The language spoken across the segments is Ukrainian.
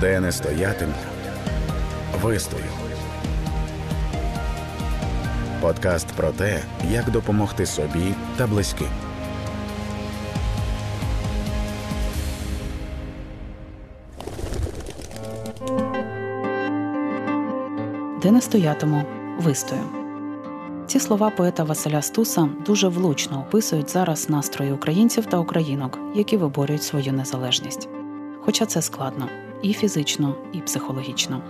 Де не стоятиму, вистою. Подкаст про те, як допомогти собі та близьким. Де не стоятиму, вистою. Ці слова поета Василя Стуса дуже влучно описують зараз настрої українців та українок, які виборюють свою незалежність. Хоча це складно і фізично, і психологічно.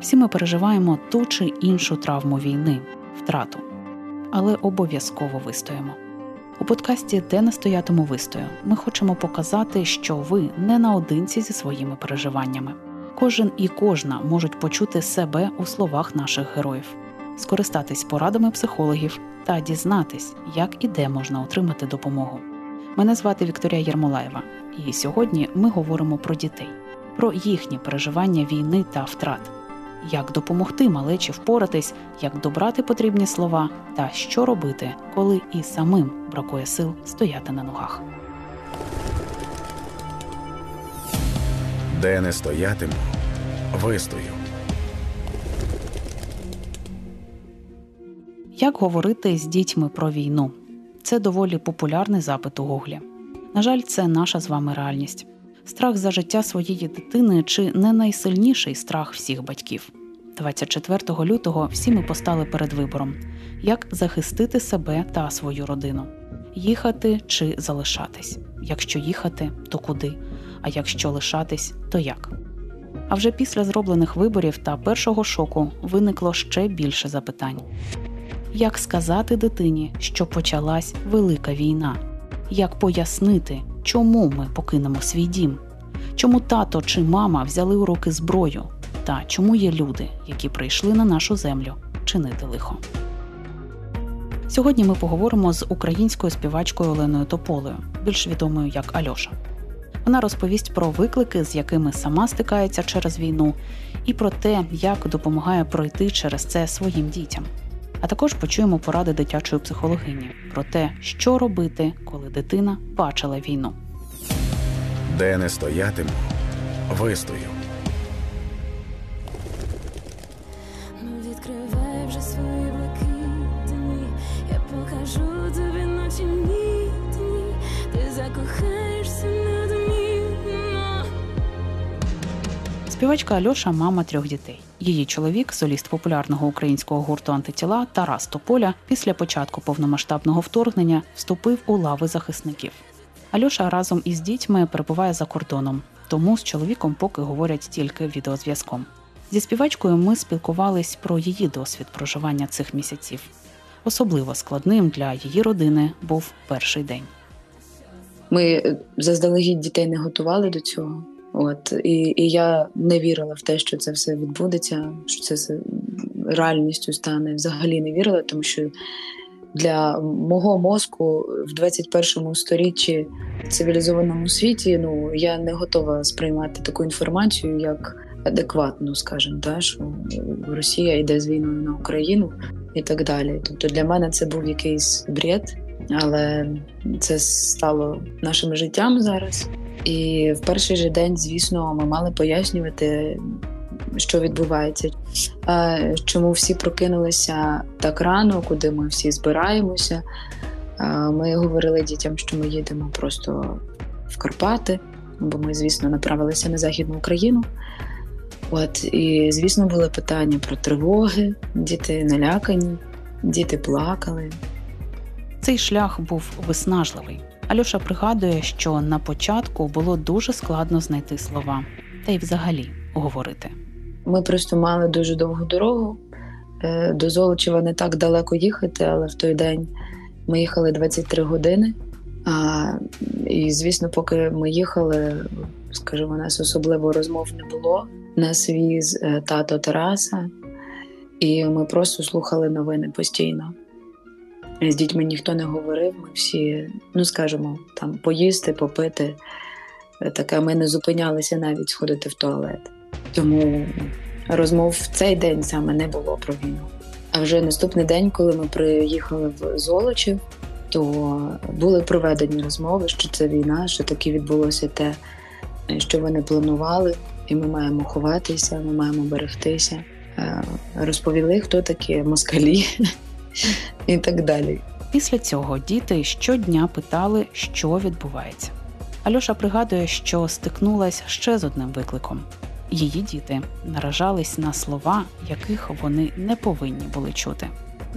Всі ми переживаємо ту чи іншу травму війни, втрату, але обов'язково вистоїмо. У подкасті Де не стоятиму вистою ми хочемо показати, що ви не наодинці зі своїми переживаннями. Кожен і кожна можуть почути себе у словах наших героїв, скористатись порадами психологів та дізнатись, як і де можна отримати допомогу. Мене звати Вікторія Єрмолаєва, і сьогодні ми говоримо про дітей, про їхні переживання війни та втрат, як допомогти малечі впоратись, як добрати потрібні слова та що робити, коли і самим бракує сил стояти на ногах. Де не стоятиму, вистою. Як говорити з дітьми про війну? Це доволі популярний запит у Гуглі. На жаль, це наша з вами реальність. Страх за життя своєї дитини чи не найсильніший страх всіх батьків. 24 лютого всі ми постали перед вибором, як захистити себе та свою родину, їхати чи залишатись. Якщо їхати, то куди? А якщо лишатись, то як? А вже після зроблених виборів та першого шоку виникло ще більше запитань: як сказати дитині, що почалась велика війна? Як пояснити, чому ми покинемо свій дім? Чому тато чи мама взяли у руки зброю? Та чому є люди, які прийшли на нашу землю чинити лихо? Сьогодні ми поговоримо з українською співачкою Оленою Тополею, більш відомою як Альоша. Вона розповість про виклики, з якими сама стикається через війну, і про те, як допомагає пройти через це своїм дітям. А також почуємо поради дитячої психологині про те, що робити, коли дитина бачила війну. Де не стоятиму, вистою. Співачка Альоша мама трьох дітей. Її чоловік, соліст популярного українського гурту антитіла Тарас Тополя, після початку повномасштабного вторгнення вступив у лави захисників. Альоша разом із дітьми перебуває за кордоном, тому з чоловіком поки говорять тільки відеозв'язком. Зі співачкою ми спілкувались про її досвід проживання цих місяців. Особливо складним для її родини був перший день. Ми заздалегідь дітей не готували до цього. От і, і я не вірила в те, що це все відбудеться, що це все реальністю стане. Взагалі не вірила, тому що для мого мозку в 21 сторіччі в цивілізованому світі ну я не готова сприймати таку інформацію як адекватну, скажімо, та, що Росія йде з війною на Україну і так далі. Тобто для мене це був якийсь бред, але це стало нашим життям зараз. І в перший же день, звісно, ми мали пояснювати, що відбувається, чому всі прокинулися так рано, куди ми всі збираємося. Ми говорили дітям, що ми їдемо просто в Карпати, бо ми, звісно, направилися на Західну Україну. От і звісно, були питання про тривоги, діти налякані, діти плакали. Цей шлях був виснажливий. Альоша пригадує, що на початку було дуже складно знайти слова, та й взагалі говорити. Ми просто мали дуже довгу дорогу. Е, До Золочева не так далеко їхати, але в той день ми їхали 23 години. А, і, звісно, поки ми їхали, скажімо, у нас особливо розмов не було. Нас віз е, тато Тараса, і ми просто слухали новини постійно. З дітьми ніхто не говорив, ми всі, ну скажімо, там поїсти, попити. Е, Таке ми не зупинялися навіть сходити в туалет. Тому розмов в цей день саме не було про війну. А вже наступний день, коли ми приїхали в Золочів, то були проведені розмови, що це війна, що таке відбулося те, що вони планували. і ми маємо ховатися, ми маємо берегтися. Е, розповіли, хто такі москалі і так далі. Після цього діти щодня питали, що відбувається. Альоша пригадує, що стикнулась ще з одним викликом. Її діти наражались на слова, яких вони не повинні були чути.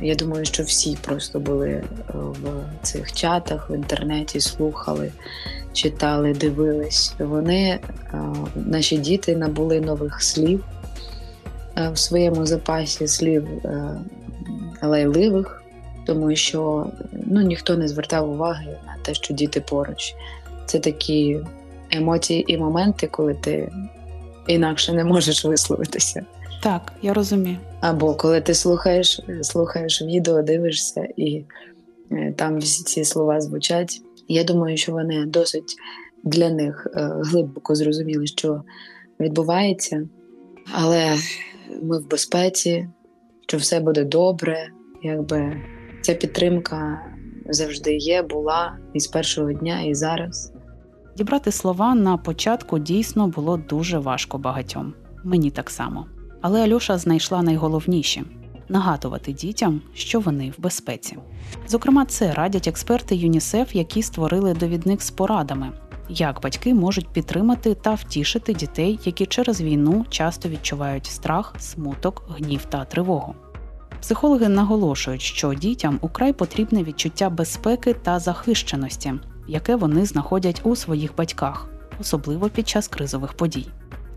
Я думаю, що всі просто були е, в цих чатах в інтернеті, слухали, читали, дивились. Вони, е, наші діти, набули нових слів е, в своєму запасі слів лайливих, тому що ну, ніхто не звертав уваги на те, що діти поруч. Це такі емоції і моменти, коли ти інакше не можеш висловитися. Так, я розумію. Або коли ти слухаєш, слухаєш відео, дивишся, і е, там всі ці слова звучать. Я думаю, що вони досить для них е, глибоко зрозуміли, що відбувається, але ми в безпеці, що все буде добре, якби ця підтримка завжди є, була і з першого дня, і зараз. Дібрати слова на початку дійсно було дуже важко багатьом. Мені так само. Але Альоша знайшла найголовніші нагадувати дітям, що вони в безпеці. Зокрема, це радять експерти ЮНІСЕФ, які створили довідник з порадами, як батьки можуть підтримати та втішити дітей, які через війну часто відчувають страх, смуток, гнів та тривогу. Психологи наголошують, що дітям украй потрібне відчуття безпеки та захищеності, яке вони знаходять у своїх батьках, особливо під час кризових подій.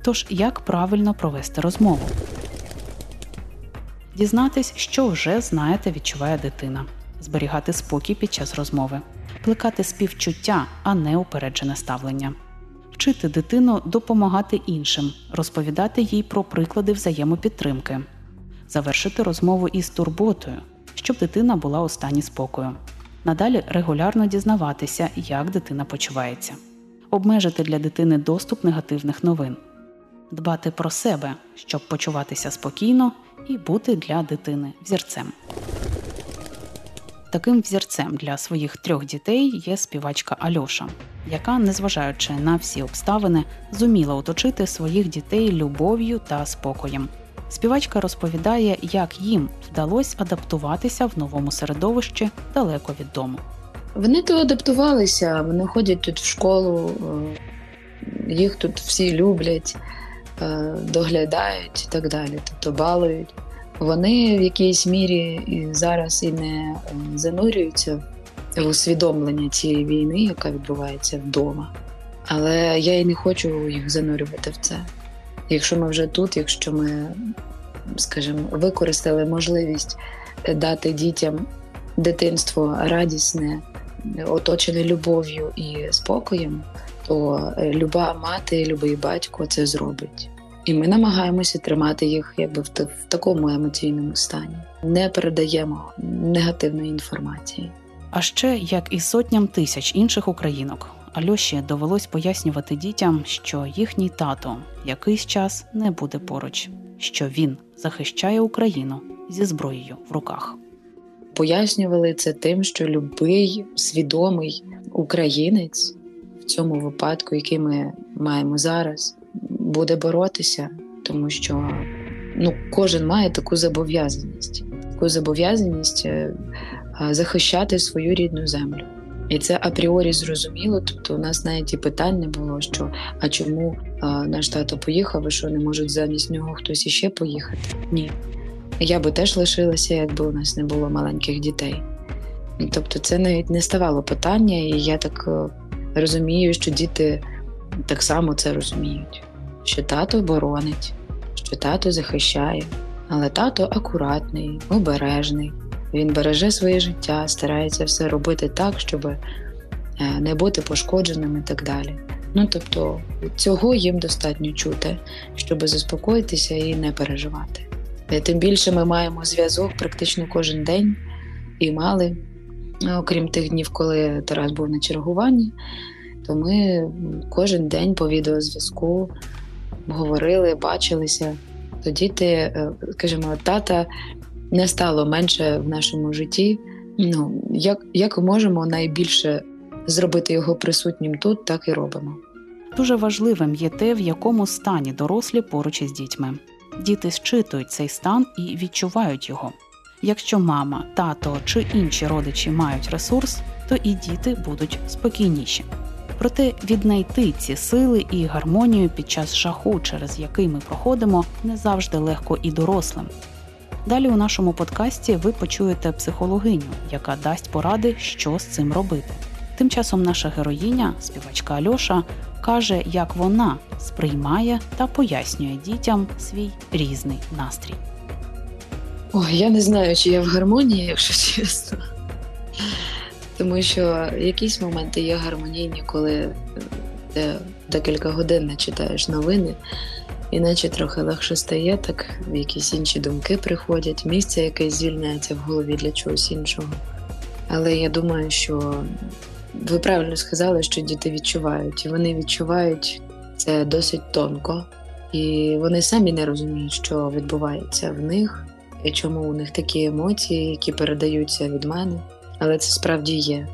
Тож, як правильно провести розмову? Дізнатись, що вже знаєте, відчуває дитина, зберігати спокій під час розмови, плекати співчуття, а не упереджене ставлення, вчити дитину допомагати іншим, розповідати їй про приклади взаємопідтримки, завершити розмову із турботою, щоб дитина була у стані спокою. Надалі регулярно дізнаватися, як дитина почувається, обмежити для дитини доступ негативних новин дбати про себе, щоб почуватися спокійно і бути для дитини взірцем. Таким взірцем для своїх трьох дітей є співачка Альоша, яка, незважаючи на всі обставини, зуміла оточити своїх дітей любов'ю та спокоєм. Співачка розповідає, як їм вдалося адаптуватися в новому середовищі далеко від дому. Вони то адаптувалися, вони ходять тут в школу, е, їх тут всі люблять. Е, доглядають і так далі, тобто балують. Вони в якійсь мірі і зараз і не е, занурюються в усвідомлення цієї війни, яка відбувається вдома. Але я і не хочу їх занурювати в це. Якщо ми вже тут, якщо ми, скажімо, використали можливість дати дітям дитинство радісне, оточене любов'ю і спокоєм, то е, люба мати, любий батько це зробить. І ми намагаємося тримати їх якби в, в такому емоційному стані, не передаємо негативної інформації. А ще як і сотням тисяч інших українок, Альоші довелось пояснювати дітям, що їхній тато якийсь час не буде поруч, що він захищає Україну зі зброєю в руках. Пояснювали це тим, що любий свідомий українець в цьому випадку, який ми маємо зараз, буде боротися, тому що ну, кожен має таку зобов'язаність, таку зобов'язаність е, захищати свою рідну землю. І це апріорі зрозуміло. Тобто, у нас навіть і питань не було, що а чому а, наш тато поїхав, і що не можуть замість нього хтось іще поїхати? Ні. Я би теж лишилася, якби у нас не було маленьких дітей. Тобто, це навіть не ставало питання, і я так е, розумію, що діти так само це розуміють, що тато боронить, що тато захищає, але тато акуратний, обережний. Він береже своє життя, старається все робити так, щоб е, не бути пошкодженим і так далі. Ну тобто цього їм достатньо чути, щоб заспокоїтися і не переживати. Е, тим більше ми маємо зв'язок практично кожен день і мали Окрім тих днів, коли Тарас був на чергуванні, то ми кожен день по відеозв'язку говорили, бачилися. То діти, е, скажімо, тата не стало менше в нашому житті. Ну, Як як можемо найбільше зробити його присутнім тут, так і робимо. Дуже важливим є те, в якому стані дорослі поруч із дітьми. Діти зчитують цей стан і відчувають його. Якщо мама, тато чи інші родичі мають ресурс, то і діти будуть спокійніші. Проте віднайти ці сили і гармонію під час жаху, через який ми проходимо, не завжди легко і дорослим. Далі у нашому подкасті ви почуєте психологиню, яка дасть поради, що з цим робити. Тим часом наша героїня, співачка Альоша, каже, як вона сприймає та пояснює дітям свій різний настрій. Ой, я не знаю, чи я в гармонії, якщо чесно. Тому що якісь моменти є гармонійні, коли е, ти декілька годин не читаєш новини, іначе трохи легше стає, так в якісь інші думки приходять, місце якесь звільняється в голові для чогось іншого. Але я думаю, що ви правильно сказали, що діти відчувають, і вони відчувають це досить тонко, і вони самі не розуміють, що відбувається в них, і чому у них такі емоції, які передаються від мене. Але це справді є.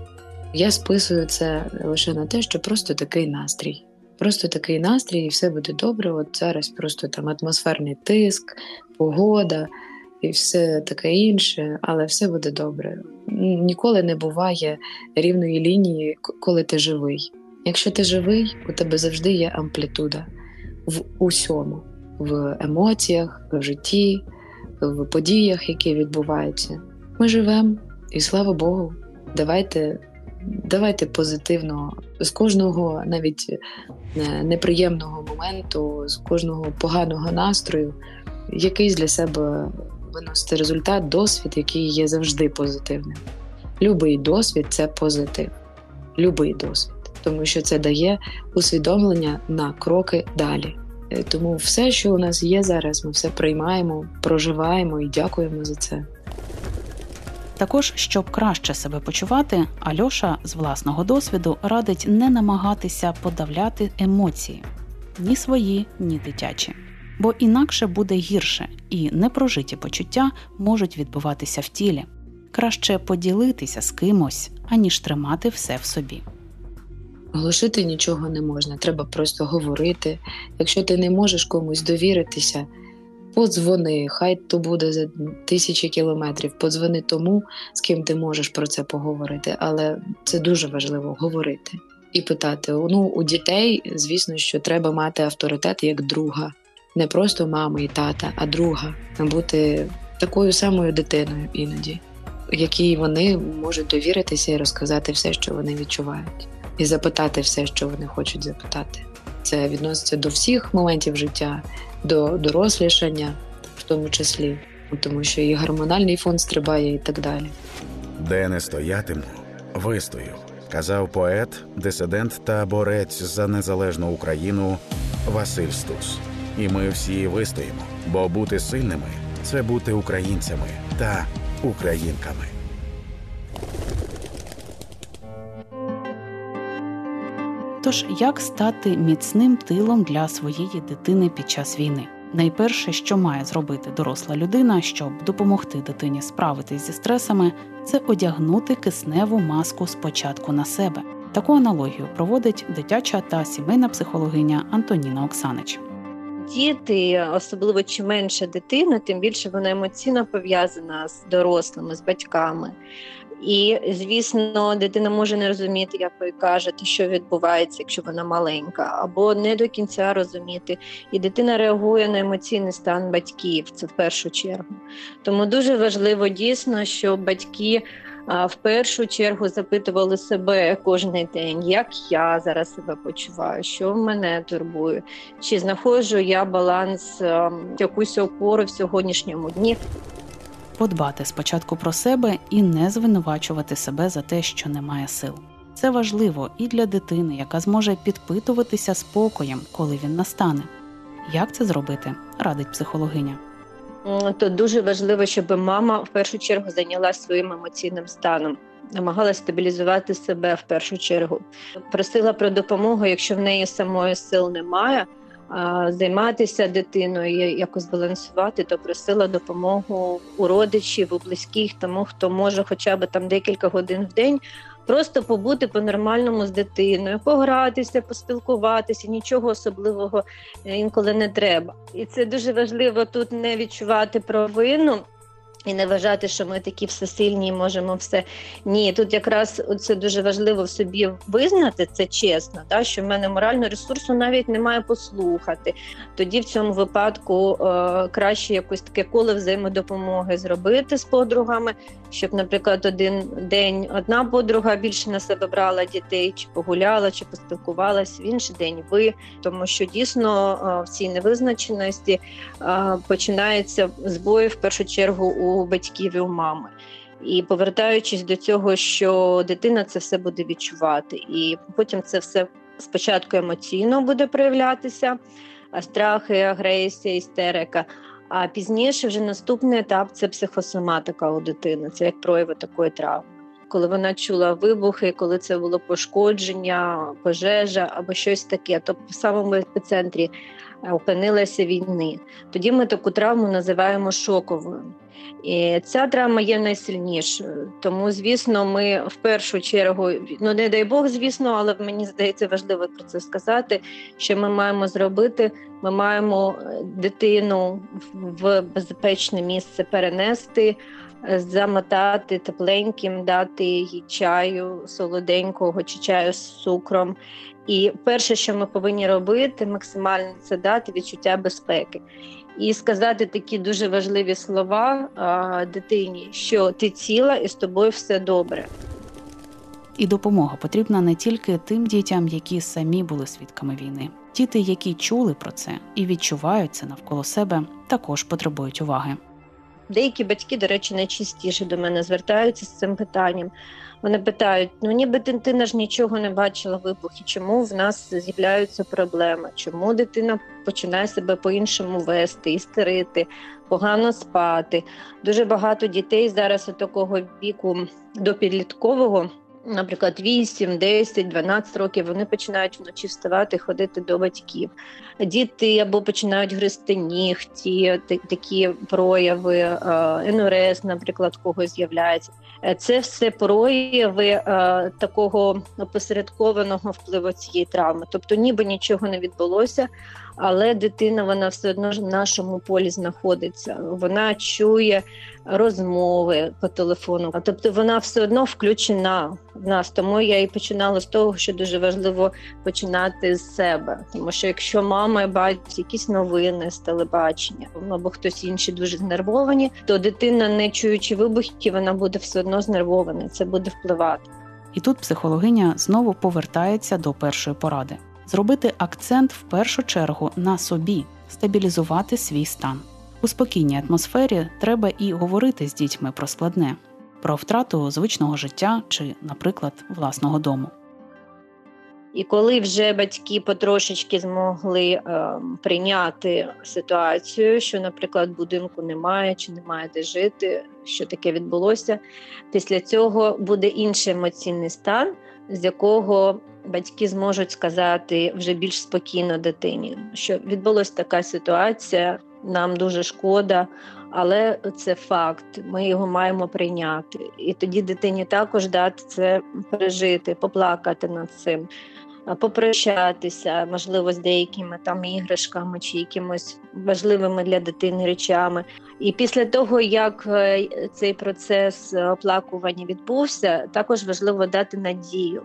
Я списую це лише на те, що просто такий настрій. Просто такий настрій, і все буде добре. От зараз просто там атмосферний тиск, погода і все таке інше, але все буде добре. Ніколи не буває рівної лінії, коли ти живий. Якщо ти живий, у тебе завжди є амплітуда в усьому, в емоціях, в житті, в подіях, які відбуваються. Ми живемо, і слава Богу, давайте. Давайте позитивно з кожного навіть неприємного моменту, з кожного поганого настрою, якийсь для себе виносити результат, досвід, який є завжди позитивним. Любий досвід це позитив, любий досвід, тому що це дає усвідомлення на кроки далі. Е, тому все, що у нас є зараз, ми все приймаємо, проживаємо і дякуємо за це. Також, щоб краще себе почувати, Альоша з власного досвіду радить не намагатися подавляти емоції ні свої, ні дитячі бо інакше буде гірше, і непрожиті почуття можуть відбуватися в тілі. Краще поділитися з кимось, аніж тримати все в собі. Глушити нічого не можна, треба просто говорити. Якщо ти не можеш комусь довіритися, подзвони, хай то буде за тисячі кілометрів. Подзвони тому, з ким ти можеш про це поговорити, але це дуже важливо говорити і питати. Ну, у дітей, звісно, що треба мати авторитет як друга не просто мами і тата, а друга, бути такою самою дитиною іноді, якій вони можуть довіритися і розказати все, що вони відчувають, і запитати все, що вони хочуть запитати. Це відноситься до всіх моментів життя, до дорослішання, в тому числі, тому що і гормональний фон стрибає, і так далі. Де не стоятиму, вистою, казав поет, дисидент та борець за незалежну Україну Василь Стус. І ми всі вистоїмо, бо бути сильними це бути українцями та українками. Тож як стати міцним тилом для своєї дитини під час війни? Найперше, що має зробити доросла людина, щоб допомогти дитині справитись зі стресами, це одягнути кисневу маску спочатку на себе. Таку аналогію проводить дитяча та сімейна психологиня Антоніна Оксанич діти, особливо чим менша дитина, тим більше вона емоційно пов'язана з дорослими, з батьками. І, звісно, дитина може не розуміти, як ви кажете, що відбувається, якщо вона маленька, або не до кінця розуміти. І дитина реагує на емоційний стан батьків, це в першу чергу. Тому дуже важливо дійсно, щоб батьки в першу чергу запитували себе кожен день, як я зараз себе почуваю, що мене турбує, чи знаходжу я баланс, ем, якусь опору в сьогоднішньому дні. Подбати спочатку про себе і не звинувачувати себе за те, що немає сил. Це важливо і для дитини, яка зможе підпитуватися спокоєм, коли він настане. Як це зробити? радить психологиня то дуже важливо, щоб мама в першу чергу зайнялася своїм емоційним станом. Намагалася стабілізувати себе в першу чергу. Просила про допомогу, якщо в неї самої сил немає, займатися дитиною, якось балансувати, то просила допомогу у родичів, у близьких, тому хто може хоча б там декілька годин в день просто побути по-нормальному з дитиною, погратися, поспілкуватися, нічого особливого е, інколи не треба. І це дуже важливо тут не відчувати провину. І не вважати, що ми такі всесильні можемо все. Ні, тут якраз це дуже важливо в собі визнати це чесно, да, що в мене морального ресурсу навіть немає послухати. Тоді в цьому випадку е, краще якось таке коло взаємодопомоги зробити з подругами, щоб, наприклад, один день одна подруга більше на себе брала дітей, чи погуляла, чи поспілкувалась, в інший день ви, тому що дійсно е, в цій невизначеності е, починається збої в першу чергу у у батьків і у мами. І повертаючись до цього, що дитина це все буде відчувати, і потім це все спочатку емоційно буде проявлятися, страхи, агресія, істерика. А пізніше вже наступний етап це психосоматика у дитини, це як прояви такої травми. Коли вона чула вибухи, коли це було пошкодження, пожежа або щось таке, тобто в самому епіцентрі опинилася війни. Тоді ми таку травму називаємо шоковою. І ця травма є найсильнішою. Тому, звісно, ми в першу чергу, ну не дай Бог, звісно, але мені здається важливо про це сказати. Що ми маємо зробити? Ми маємо е, дитину в безпечне місце перенести. Замотати тепленьким, дати їй чаю солоденького чи чаю з цукром. І перше, що ми повинні робити, максимально це дати відчуття безпеки і сказати такі дуже важливі слова а, дитині, що ти ціла і з тобою все добре. І допомога потрібна не тільки тим дітям, які самі були свідками війни. Діти, які чули про це і відчувають це навколо себе, також потребують уваги. Деякі батьки, до речі, найчастіше до мене звертаються з цим питанням. Вони питають: ну ніби дитина ж нічого не бачила вибухи, чому в нас з'являються проблеми? Чому дитина починає себе по-іншому вести, істерити, погано спати? Дуже багато дітей зараз у такого віку до підліткового. Наприклад, 8, 10, 12 років вони починають вночі вставати, ходити до батьків. Діти або починають гризти нігті, такі прояви, НРС, наприклад, когось з'являється. Е, це все прояви е, такого опосередкованого впливу цієї травми. Тобто, ніби нічого не відбулося, але дитина вона все одно ж в нашому полі знаходиться. Вона чує розмови по телефону. Тобто вона все одно включена в нас. Тому я і починала з того, що дуже важливо починати з себе. Тому що якщо мама бачить якісь новини з телебачення, або хтось інший дуже знервовані, то дитина, не чуючи вибухів, вона буде все одно знервована. Це буде впливати. І тут психологиня знову повертається до першої поради: зробити акцент в першу чергу на собі, стабілізувати свій стан. У спокійній атмосфері треба і говорити з дітьми про складне, про втрату звичного життя чи, наприклад, власного дому. І коли вже батьки потрошечки змогли е, прийняти ситуацію, що, наприклад, будинку немає чи немає де жити, що таке відбулося, після цього буде інший емоційний стан, з якого батьки зможуть сказати вже більш спокійно дитині, що відбулася така ситуація нам дуже шкода, але це факт. Ми його маємо прийняти. І тоді дитині також дати це пережити, поплакати над цим. Попрощатися, можливо, з деякими там іграшками чи якимось важливими для дитини речами. І після того, як е, цей процес оплакування відбувся, також важливо дати надію.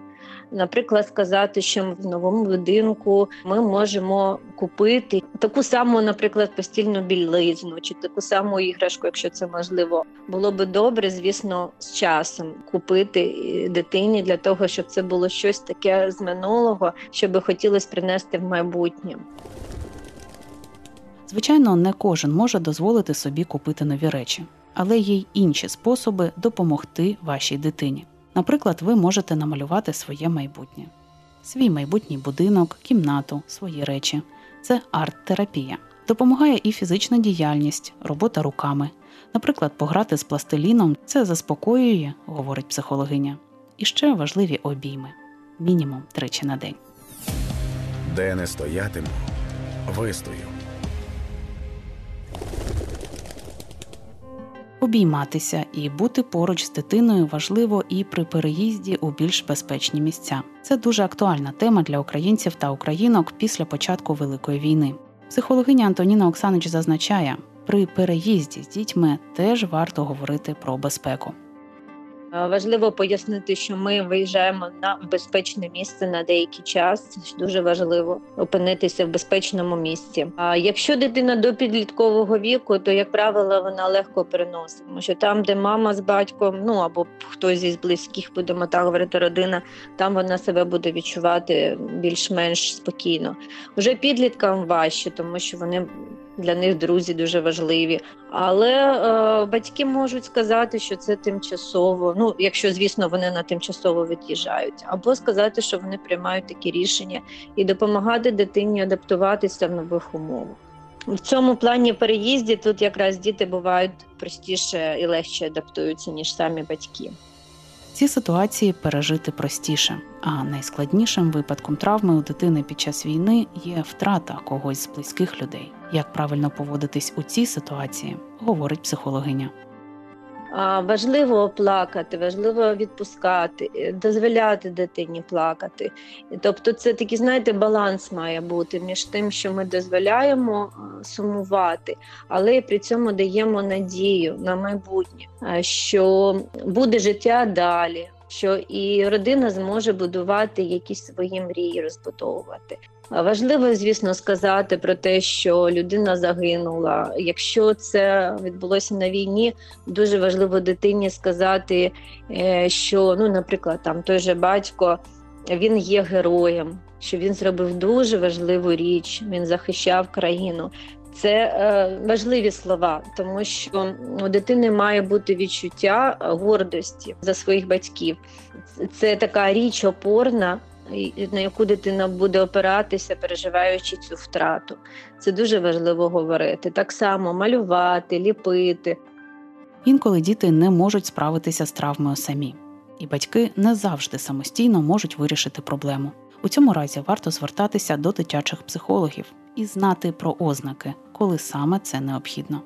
Наприклад, сказати, що в новому будинку ми можемо купити таку саму, наприклад, постільну білизну чи таку саму іграшку, якщо це можливо, було би добре, звісно, з часом купити дитині для того, щоб це було щось таке з минулого, що би хотілося принести в майбутнє. Звичайно, не кожен може дозволити собі купити нові речі, але є й інші способи допомогти вашій дитині. Наприклад, ви можете намалювати своє майбутнє, свій майбутній будинок, кімнату, свої речі. Це арт-терапія. Допомагає і фізична діяльність, робота руками. Наприклад, пограти з пластиліном це заспокоює, говорить психологиня. І ще важливі обійми мінімум тричі на день. Де не стоятиму, вистою. Обійматися і бути поруч з дитиною важливо і при переїзді у більш безпечні місця. Це дуже актуальна тема для українців та українок після початку великої війни. Психологиня Антоніна Оксанич зазначає, при переїзді з дітьми теж варто говорити про безпеку. Е, важливо пояснити, що ми виїжджаємо на безпечне місце на деякий час. Дуже важливо опинитися в безпечному місці. А якщо дитина до підліткового віку, то як правило вона легко переносить, тому що там, де мама з батьком, ну або хтось із близьких, будемо так говорити, родина, там вона себе буде відчувати більш-менш спокійно. Уже підліткам важче, тому що вони для них друзі дуже важливі. Але е, батьки можуть сказати, що це тимчасово. Ну, якщо звісно вони на тимчасово від'їжджають, або сказати, що вони приймають такі рішення і допомагати дитині адаптуватися в нових умовах. В цьому плані переїзді тут якраз діти бувають простіше і легше адаптуються ніж самі батьки. Ці ситуації пережити простіше, а найскладнішим випадком травми у дитини під час війни є втрата когось з близьких людей. Як правильно поводитись у цій ситуації, говорить психологиня. Важливо плакати, важливо відпускати, е, дозволяти дитині плакати. Тобто, це такий, знаєте, баланс має бути між тим, що ми дозволяємо сумувати, але при цьому даємо надію на майбутнє, що буде життя далі, що і родина зможе будувати якісь свої мрії, розбудовувати. Важливо, звісно, сказати про те, що людина загинула. Якщо це відбулося на війні, дуже важливо дитині сказати, е, що, ну, наприклад, там той же батько він є героєм, що він зробив дуже важливу річ, він захищав країну. Це е, важливі слова, тому що у дитини має бути відчуття гордості за своїх батьків. Це така річ опорна, на яку дитина буде опиратися, переживаючи цю втрату. Це дуже важливо говорити. Так само малювати, ліпити. Інколи діти не можуть справитися з травмою самі, і батьки не завжди самостійно можуть вирішити проблему. У цьому разі варто звертатися до дитячих психологів і знати про ознаки, коли саме це необхідно.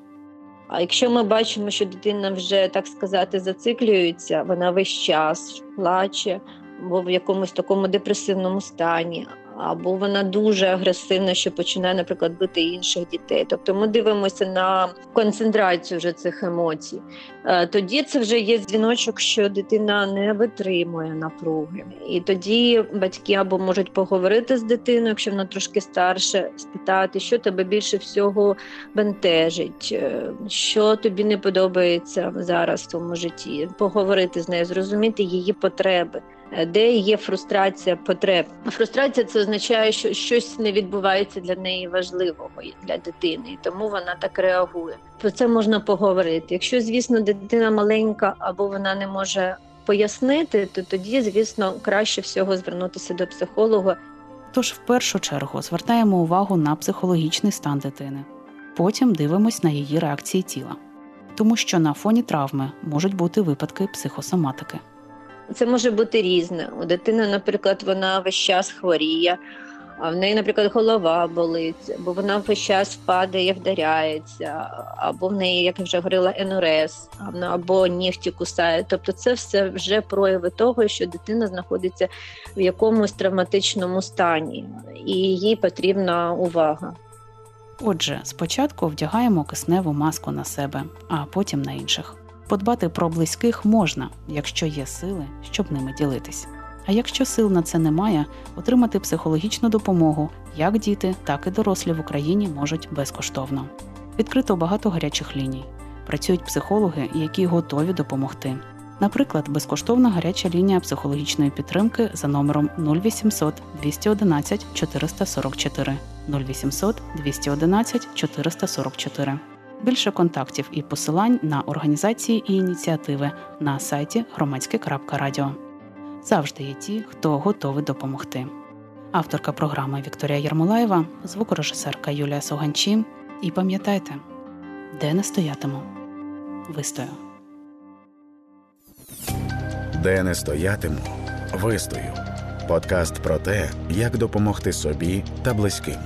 А якщо ми бачимо, що дитина вже так сказати зациклюється, вона весь час плаче, або в якомусь такому депресивному стані, або вона дуже агресивна, що починає, наприклад, бити інших дітей. Тобто ми дивимося на концентрацію вже цих емоцій. Е, тоді це вже є дзвіночок, що дитина не витримує напруги. І тоді батьки або можуть поговорити з дитиною, якщо вона трошки старше, спитати, що тебе більше всього бентежить, е, що тобі не подобається зараз в твоєму житті, поговорити з нею, зрозуміти її потреби. Де є фрустрація потреб. Фрустрація це означає, що щось не відбувається для неї важливого для дитини, і тому вона так реагує. Про це можна поговорити. Якщо, звісно, дитина маленька або вона не може пояснити, то тоді, звісно, краще всього звернутися до психолога. Тож, в першу чергу, звертаємо увагу на психологічний стан дитини, потім дивимось на її реакції тіла, тому що на фоні травми можуть бути випадки психосоматики. Це може бути різне. У дитини, наприклад, вона весь час хворіє, а в неї, наприклад, голова болить, або вона весь час падає, вдаряється, або в неї, як я вже говорила, енурез, або нігті кусає. Тобто, це все вже прояви того, що дитина знаходиться в якомусь травматичному стані, і їй потрібна увага. Отже, спочатку вдягаємо кисневу маску на себе, а потім на інших. Подбати про близьких можна, якщо є сили, щоб ними ділитись. А якщо сил на це немає, отримати психологічну допомогу як діти, так і дорослі в Україні можуть безкоштовно. Відкрито багато гарячих ліній. Працюють психологи, які готові допомогти. Наприклад, безкоштовна гаряча лінія психологічної підтримки за номером 0800 211 444 0800 211 444 Більше контактів і посилань на організації і ініціативи на сайті громадське.радіо. Завжди є ті, хто готовий допомогти. Авторка програми Вікторія Ярмолаєва, звукорежисерка Юлія Соганчі. І пам'ятайте, де не стоятиму, вистою. Де не стоятиму, вистою. Подкаст про те, як допомогти собі та близьким.